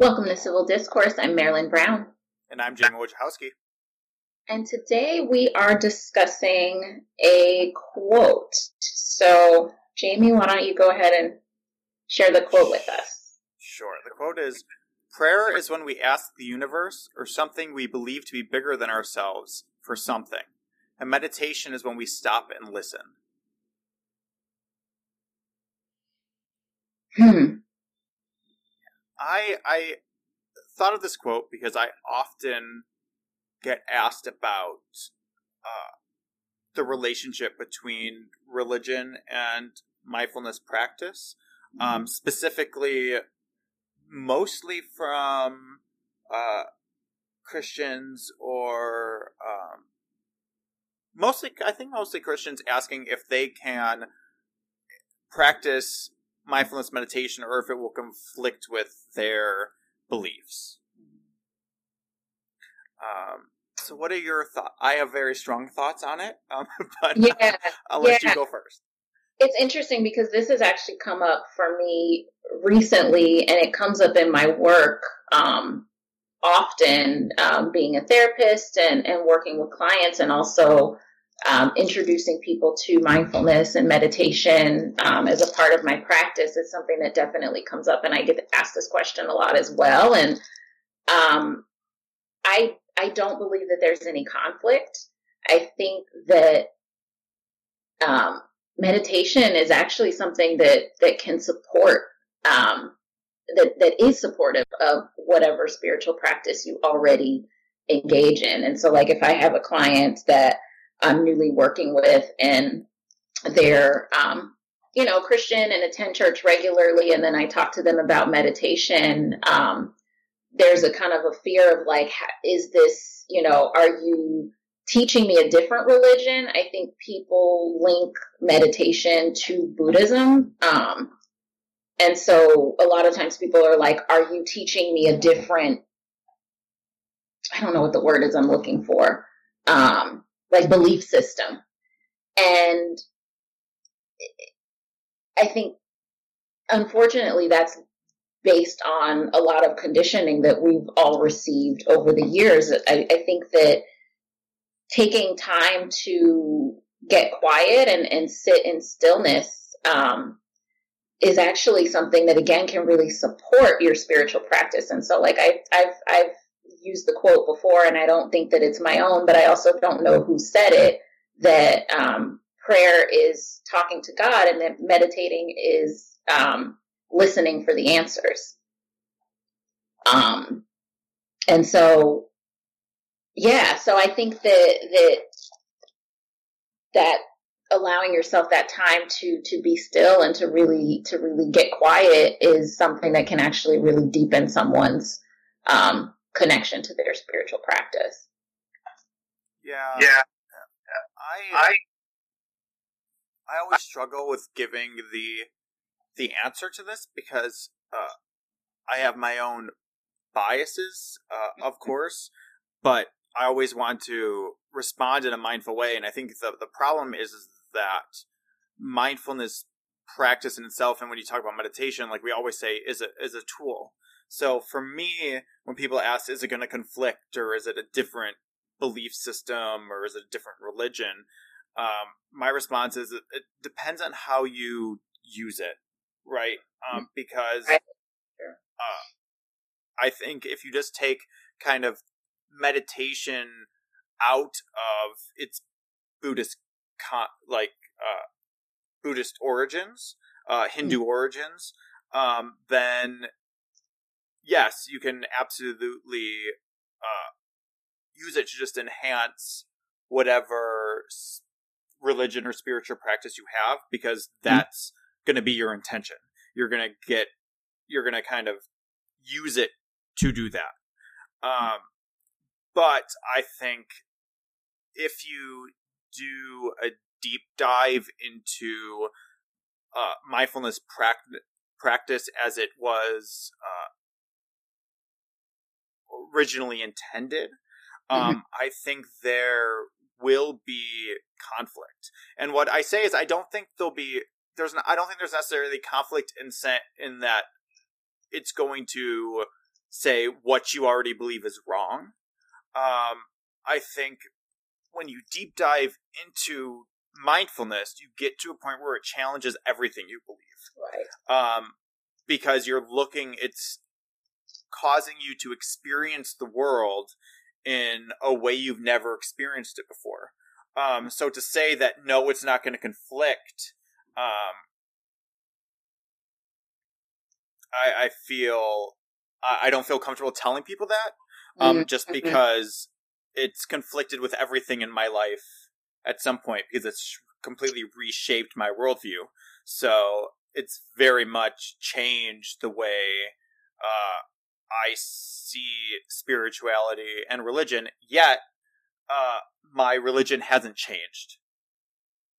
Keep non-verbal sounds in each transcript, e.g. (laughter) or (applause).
Welcome to Civil Discourse. I'm Marilyn Brown. And I'm Jamie Wojciechowski. And today we are discussing a quote. So, Jamie, why don't you go ahead and share the quote with us? Sure. The quote is Prayer is when we ask the universe or something we believe to be bigger than ourselves for something. And meditation is when we stop and listen. Hmm. I I thought of this quote because I often get asked about uh, the relationship between religion and mindfulness practice, um, specifically, mostly from uh, Christians or um, mostly, I think mostly Christians asking if they can practice mindfulness meditation or if it will conflict with their beliefs. Um, so, what are your thoughts? I have very strong thoughts on it, um, (laughs) but Yeah, I'll let yeah. you go first. It's interesting because this has actually come up for me recently, and it comes up in my work um, often, um, being a therapist and, and working with clients, and also um, introducing people to mindfulness and meditation um, as a part of my practice. is something that definitely comes up, and I get asked this question a lot as well. And um, I I don't believe that there's any conflict. I think that um, meditation is actually something that that can support um, that that is supportive of whatever spiritual practice you already engage in. And so, like, if I have a client that I'm newly working with, and they're um, you know Christian and attend church regularly, and then I talk to them about meditation. Um, there's a kind of a fear of like, is this you know, are you teaching me a different religion? I think people link meditation to Buddhism. Um, and so a lot of times people are like, are you teaching me a different, I don't know what the word is I'm looking for, um, like belief system. And I think, unfortunately, that's based on a lot of conditioning that we've all received over the years. I, I think that taking time to get quiet and, and sit in stillness um, is actually something that again can really support your spiritual practice. And so, like I, I've I've used the quote before, and I don't think that it's my own, but I also don't know who said it. That um, prayer is talking to God, and that meditating is um, listening for the answers. Um, and so, yeah, so I think that that that allowing yourself that time to to be still and to really to really get quiet is something that can actually really deepen someone's um, connection to their spiritual practice. Yeah, Yeah. I I I always struggle with giving the the answer to this because uh, I have my own biases, uh, of course, but I always want to respond in a mindful way, and I think the the problem is, is that mindfulness practice in itself, and when you talk about meditation, like we always say, is a is a tool. So for me, when people ask, is it going to conflict, or is it a different belief system, or is it a different religion? Um, my response is it, it depends on how you use it, right? Um, because uh, I think if you just take kind of meditation out of its Buddhist con- like uh, Buddhist origins, uh, Hindu origins, um, then yes, you can absolutely uh, use it to just enhance whatever religion or spiritual practice you have, because that's going to be your intention. You're going to get, you're going to kind of use it to do that. Um, but I think if you do a deep dive into uh, mindfulness prac- practice as it was uh, originally intended, um, I think there will be conflict. And what I say is, I don't think there'll be there's not, I don't think there's necessarily conflict in in that it's going to say what you already believe is wrong. Um, I think when you deep dive into mindfulness, you get to a point where it challenges everything you believe. Right. Um, because you're looking, it's causing you to experience the world in a way you've never experienced it before. Um, so to say that no, it's not going to conflict, um, I, I feel I don't feel comfortable telling people that, um, mm-hmm. just because it's conflicted with everything in my life at some point because it's completely reshaped my worldview. So it's very much changed the way uh, I see spirituality and religion. Yet, uh, my religion hasn't changed.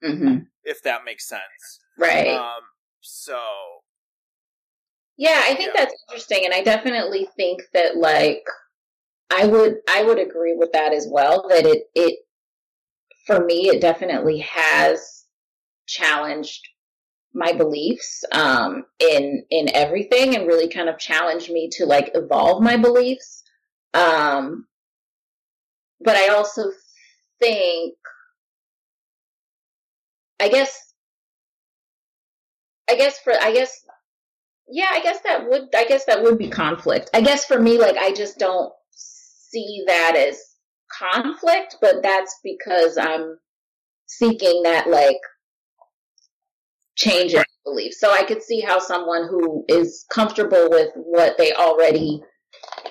Mm-hmm. If that makes sense, right? Um, so, yeah, I think yeah. that's interesting, and I definitely think that like I would I would agree with that as well. That it it for me it definitely has challenged my beliefs um, in in everything and really kind of challenged me to like evolve my beliefs. Um, but I also think, I guess, I guess for I guess, yeah, I guess that would I guess that would be conflict. I guess for me, like I just don't see that as conflict, but that's because I'm seeking that like change in belief. So I could see how someone who is comfortable with what they already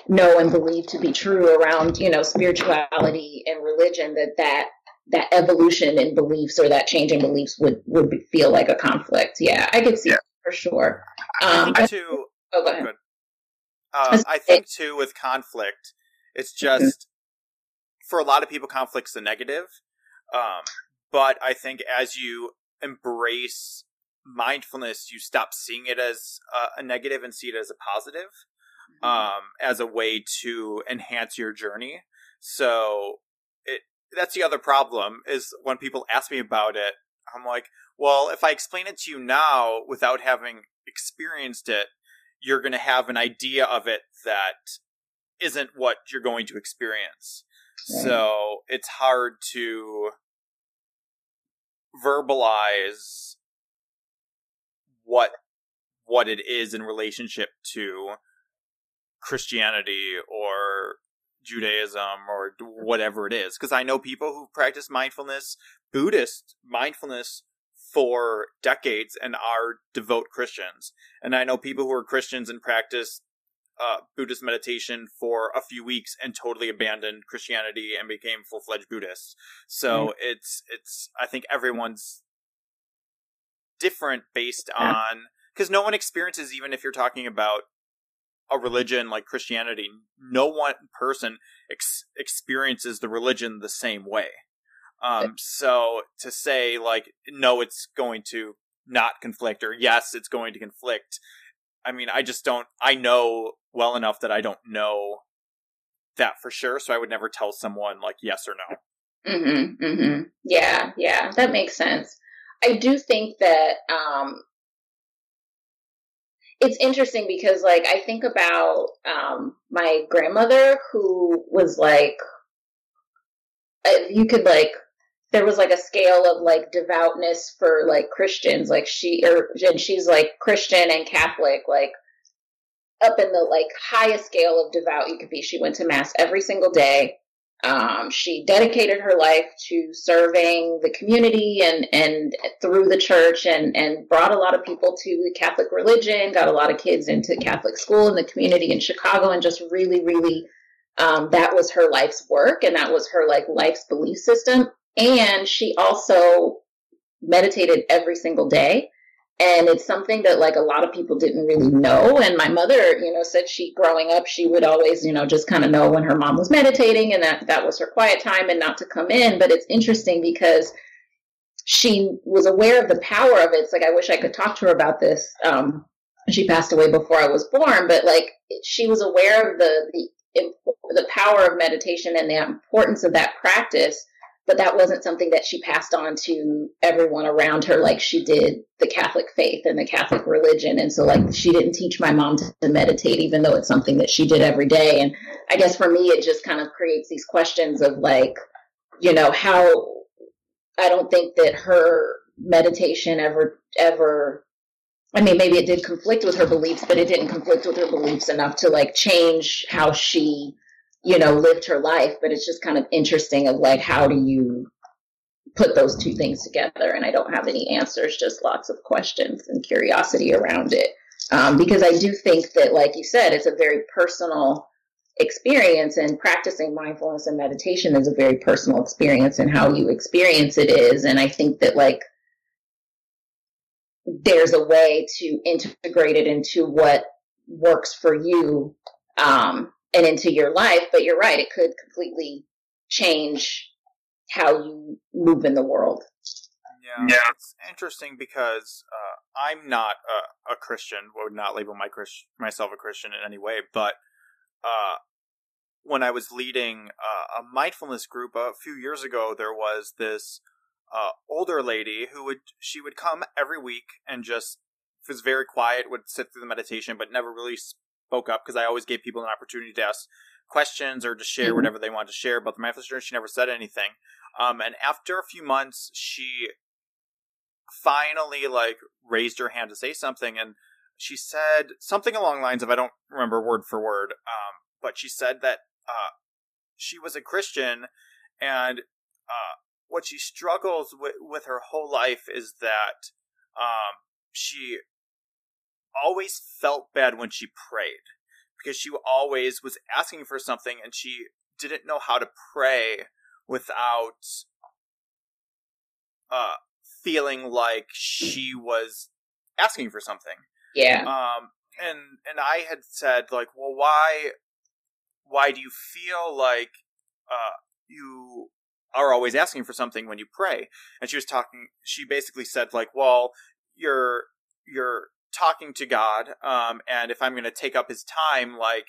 know and believe to be true around, you know, spirituality and religion, that that that evolution in beliefs or that change in beliefs would would feel like a conflict. Yeah, I could see yeah. for sure. Um, I think too. Oh, go ahead. Uh, I think too with conflict, it's just mm-hmm. for a lot of people, conflict's a negative. Um, but I think as you embrace mindfulness, you stop seeing it as a negative and see it as a positive, mm-hmm. um, as a way to enhance your journey. So it that's the other problem is when people ask me about it, I'm like, well, if I explain it to you now without having experienced it, you're going to have an idea of it that isn't what you're going to experience. Right. So it's hard to verbalize what what it is in relationship to Christianity or Judaism or whatever it is. Because I know people who practice mindfulness, Buddhist mindfulness for decades and are devout Christians. And I know people who are Christians and practice uh, Buddhist meditation for a few weeks and totally abandoned Christianity and became full fledged Buddhists. So mm. it's it's I think everyone's different based yeah. on because no one experiences even if you're talking about a religion like Christianity, no one person ex- experiences the religion the same way. Um, so to say like no, it's going to not conflict, or yes, it's going to conflict. I mean, I just don't. I know well enough that I don't know that for sure, so I would never tell someone like yes or no. Mm-hmm, mm-hmm. Yeah, yeah, that makes sense. I do think that um, it's interesting because, like, I think about um, my grandmother who was like, you could like, there was like a scale of like devoutness for like Christians, like she, or and she's like Christian and Catholic, like up in the like highest scale of devout you could be. She went to mass every single day. Um, she dedicated her life to serving the community and, and through the church and, and brought a lot of people to the Catholic religion, got a lot of kids into Catholic school in the community in Chicago and just really, really, um, that was her life's work and that was her like life's belief system. And she also meditated every single day and it's something that like a lot of people didn't really know. And my mother you know said she growing up she would always you know just kind of know when her mom was meditating and that that was her quiet time and not to come in. But it's interesting because she was aware of the power of it. It's like i wish i could talk to her about this um she passed away before i was born. But like she was aware of the the the power of meditation and the importance of that practice but that wasn't something that she passed on to everyone around her like she did the Catholic faith and the Catholic religion. And so, like, she didn't teach my mom to, meditate, even though it's something that she did every day. And I guess for me, it just kind of creates these questions of like, you know, how I don't think that her meditation ever, ever, I mean, maybe it did conflict with her beliefs, but it didn't conflict with her beliefs enough to like change how she you know, lived her life, but it's just kind of interesting of like, how do you put those two things together? And I don't have any answers, just lots of questions and curiosity around it. Um, because I do think that, like you said, it's a very personal experience and practicing mindfulness and meditation is a very personal experience and how you experience it is. And I think that like, there's a way to integrate it into what works for you um, and into your life. But you're right, it could completely change how you move in the world. Yeah, yeah. it's interesting because uh, I'm not a, a, Christian. Would not label my Christ- myself a Christian in any way. But uh, when I was leading uh, a mindfulness group a few years ago, there was this uh, older lady who would she would come every week and just was very quiet, would sit through the meditation, but never really spoke up because I always gave people an opportunity to ask questions or to share mm-hmm. whatever they wanted to share about the mindfulness journey. She never said anything. Um, and after a few months, she finally like raised her hand to say something, and she said something along the lines of I don't remember word for word, um, but she said that uh, she was a Christian, and uh, what she struggles with with her whole life is that um, she always felt bad when she prayed because she always was asking for something and she didn't know how to pray without uh feeling like she was asking for something. Yeah. Um and and I had said like, "Well, why why do you feel like uh you are always asking for something when you pray?" And she was talking she basically said like, "Well, you're you're talking to God, um, and if I'm going to take up His time, like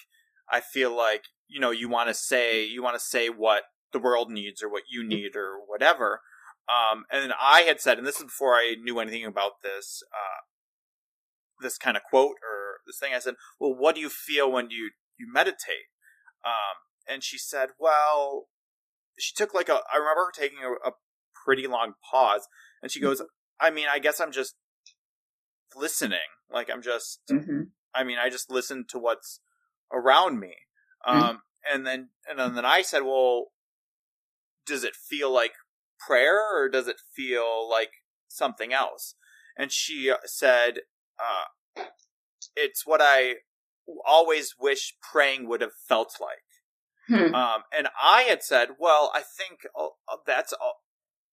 I feel like you know you want to say you want to say what the world needs or what you need or whatever. Um, and I had said, and this is before I knew anything about this uh, this kind of quote or this thing. I said, "Well, what do you feel when you you meditate?" Um, and she said, "Well." She took like a. I remember her taking a, a pretty long pause, and she goes, "I mean, I guess I'm just listening. Like I'm just, mm-hmm. I mean, I just listen to what's around me. Mm-hmm. Um, mm-hmm. and then, and then I said, well, does it feel like prayer or does it feel like something else? And she uh, said, uh, it's what I always wish praying would have felt like. Hmm. Um, and I had said, well, I think uh, that's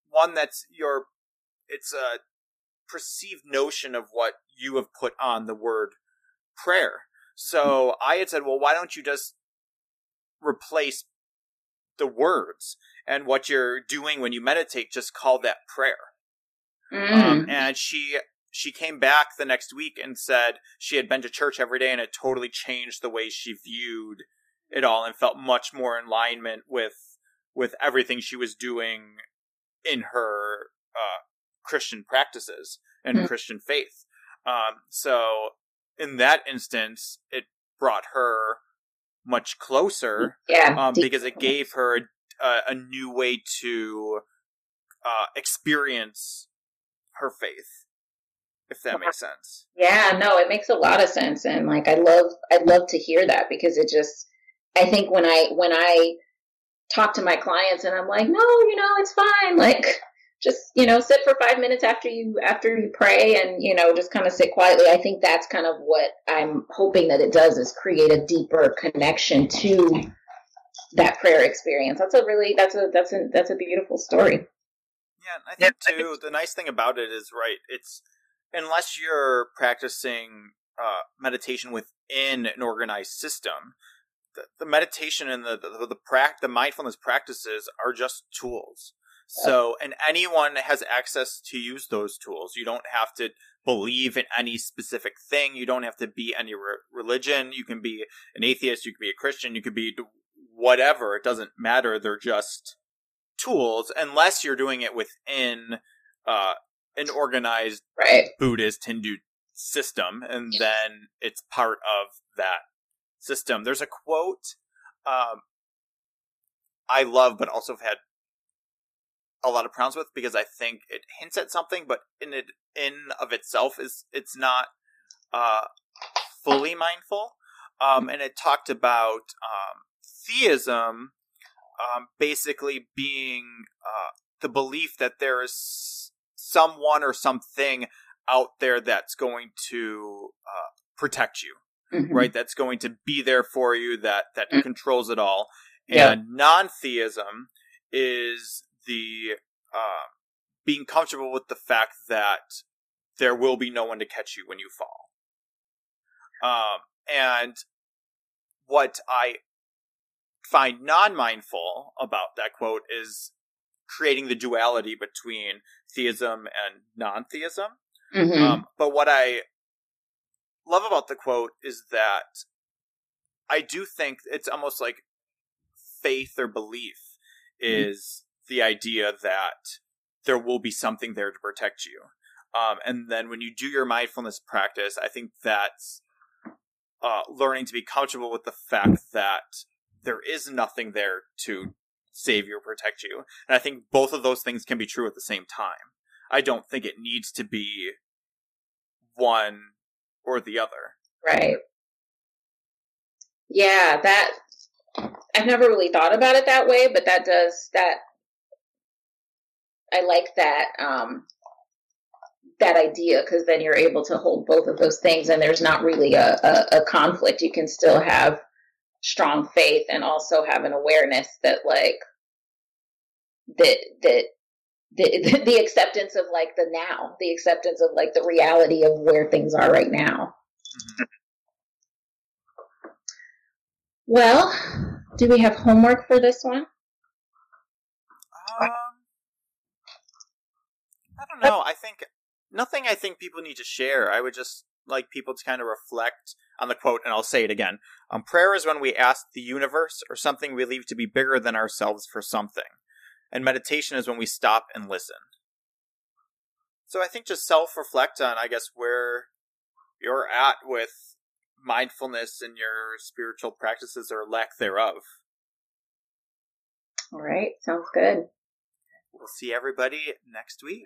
one that's your, it's a perceived notion of what you have put on the word prayer. So I had said, well, why don't you just replace the words and what you're doing when you meditate, just call that prayer. Mm. Um, and she she came back the next week and said she had been to church every day and it totally changed the way she viewed it all and felt much more in alignment with with everything she was doing in her uh, Christian practices and mm-hmm. Christian faith. Um, so in that instance, it brought her much closer, yeah, um, because it gave her a, a new way to uh, experience her faith. If that makes sense. Yeah, no, it makes a lot of sense, and like I love, I love to hear that because it just, I think when I when I talk to my clients and I'm like, no, you know, it's fine, (laughs) like just you know sit for five minutes after you after you pray and you know just kind of sit quietly. I think that's kind of what i'm hoping that it does is create a deeper connection to that prayer experience. That's a really that's a that's a that's a beautiful story. Yeah i think too the nice thing about it is right it's unless you're practicing uh, meditation within an organized system the, the meditation and the the, the, the, pra- the mindfulness practices are just tools so, and anyone has access to use those tools. You don't have to believe in any specific thing. You don't have to be any re- religion. You can be an atheist. You can be a Christian. You could be whatever. It doesn't matter. They're just tools unless you're doing it within uh, an organized right. Buddhist Hindu system, and yes. then it's part of that system. There's a quote um, I love, but also have had a lot of problems with because I think it hints at something, but in it in of itself is it's not uh, fully mindful. Um, and it talked about um, theism um, basically being uh, the belief that there is someone or something out there that's going to uh, protect you, mm-hmm. right? That's going to be there for you, that that mm-hmm. controls it all. And yeah. non-theism is the uh, being comfortable with the fact that there will be no one to catch you when you fall. Um, and what I find non-mindful about that quote is creating the duality between theism and non-theism. Mm-hmm. Um, but what I love about the quote is that I do think it's almost like faith or belief mm-hmm. is. The idea that there will be something there to protect you. Um, and then when you do your mindfulness practice, I think that's uh, learning to be comfortable with the fact that there is nothing there to save you or protect you. And I think both of those things can be true at the same time. I don't think it needs to be one or the other. Right. Yeah, that I've never really thought about it that way, but that does that I like that um that idea because then you're able to hold both of those things and there's not really a, a, a conflict. You can still have strong faith and also have an awareness that like that that the, (laughs) the acceptance of like the now, the acceptance of like the reality of where things are right now. Mm-hmm. Well, do we have homework for this one? Um, I don't know. I think nothing. I think people need to share. I would just like people to kind of reflect on the quote, and I'll say it again. Um, prayer is when we ask the universe or something we believe to be bigger than ourselves for something. And meditation is when we stop and listen. So I think just self reflect on, I guess, where you're at with mindfulness and your spiritual practices or lack thereof. All right, sounds good. We'll see everybody next week.